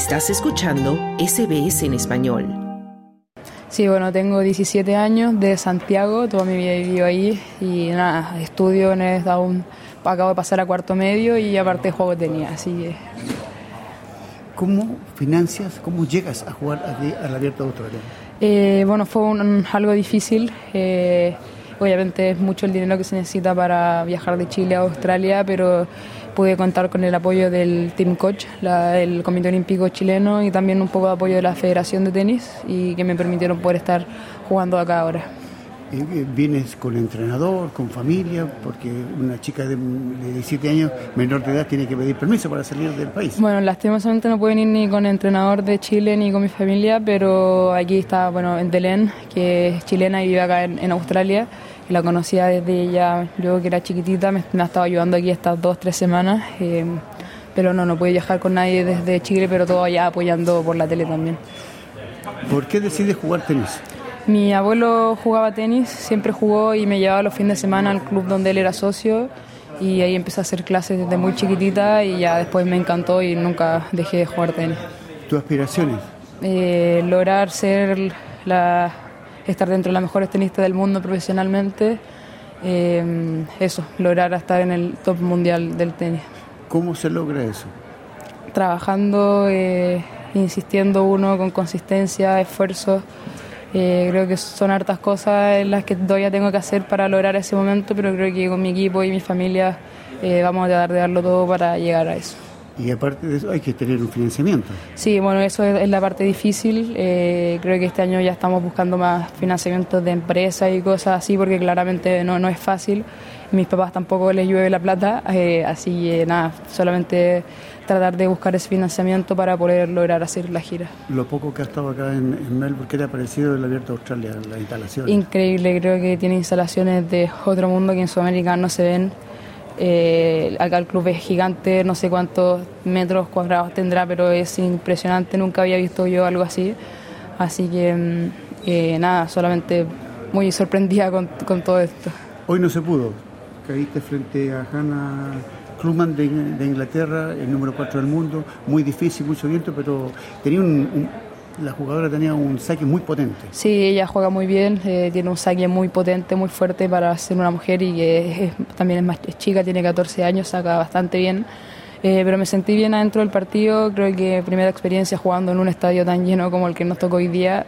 Estás escuchando SBS en español. Sí, bueno, tengo 17 años de Santiago, toda mi vida he vivido ahí y nada, estudio en el aún acabo de pasar a cuarto medio y aparte juego tenía, así que... ¿Cómo financias, cómo llegas a jugar aquí al Abierto de Australia? Eh, bueno, fue un- algo difícil. eh, obviamente es mucho el dinero que se necesita para viajar de Chile a Australia, pero pude contar con el apoyo del team coach, la- el Comité Olímpico Chileno y también un poco de apoyo de la Federación de Tenis y que me permitieron poder estar jugando acá ahora. Eh, ¿Vienes con entrenador, con familia? Porque una chica de, de 17 años, menor de edad, tiene que pedir permiso para salir del país. Bueno, lastimosamente no pueden ir ni con entrenador de Chile ni con mi familia, pero aquí está, bueno, en Belén, que es chilena y vive acá en, en Australia. La conocía desde ella, yo que era chiquitita, me, me ha estado ayudando aquí estas dos, tres semanas. eh, pero no, no puede viajar con nadie desde Chile, pero todo allá apoyando por la tele también. ¿Por qué decides jugar tenis? Mi abuelo jugaba tenis, siempre jugó y me llevaba los fines de semana al club donde él era socio y ahí empecé a hacer clases desde muy chiquitita y ya después me encantó y nunca dejé de jugar tenis. ¿Tus aspiraciones? Eh, lograr ser la, estar dentro de las mejores tenistas del mundo profesionalmente, eh, eso, lograr estar en el top mundial del tenis. ¿Cómo se logra eso? Trabajando, eh, insistiendo uno con consistencia, esfuerzo. Eh, creo que son hartas cosas en las que todavía tengo que hacer para lograr ese momento, pero creo que con mi equipo y mi familia eh, vamos a tratar de darlo todo para llegar a eso. Y aparte de eso, hay que tener un financiamiento. Sí, bueno, eso es, la parte difícil. Eh, creo que este año ya estamos buscando más financiamientos de empresas y cosas así, porque claramente no, no es fácil. Mis papás tampoco les llueve la plata, eh, así que nada, solamente tratar de buscar ese financiamiento para poder lograr hacer la gira. Lo poco que has estado acá en, en Melbourne, ¿qué te ha parecido el Abierto de Australia, la instalación? Increíble, creo que tiene instalaciones de otro mundo que en Sudamérica no se ven. Eh, acá el club es gigante, no sé cuántos metros cuadrados tendrá, pero es impresionante, nunca había visto yo algo así. Así que mm, eh, nada, solamente muy sorprendida con, con todo esto. Hoy no se pudo. Caíste frente a Hannah Klugman de, Inglaterra, el número 4 del mundo. Muy difícil, mucho viento, pero tenía un- la jugadora tenía un saque muy potente. Sí, ella juega muy bien, eh, tiene un saque muy potente, muy fuerte para ser una mujer y que es- también es más es chica, tiene 14 años, saca bastante bien. Eh, pero me sentí bien adentro del partido, creo que primera experiencia jugando en un estadio tan lleno como el que nos tocó hoy día.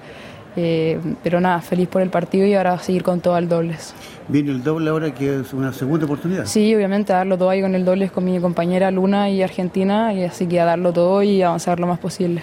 Eh, pero nada, feliz por el partido y ahora seguir con todo al dobles. Viene el doble ahora, que es una segunda oportunidad. Sí, obviamente a darlo todo ahí con el dobles con mi compañera Luna y Argentina, y así que a darlo todo y avanzar lo más posible.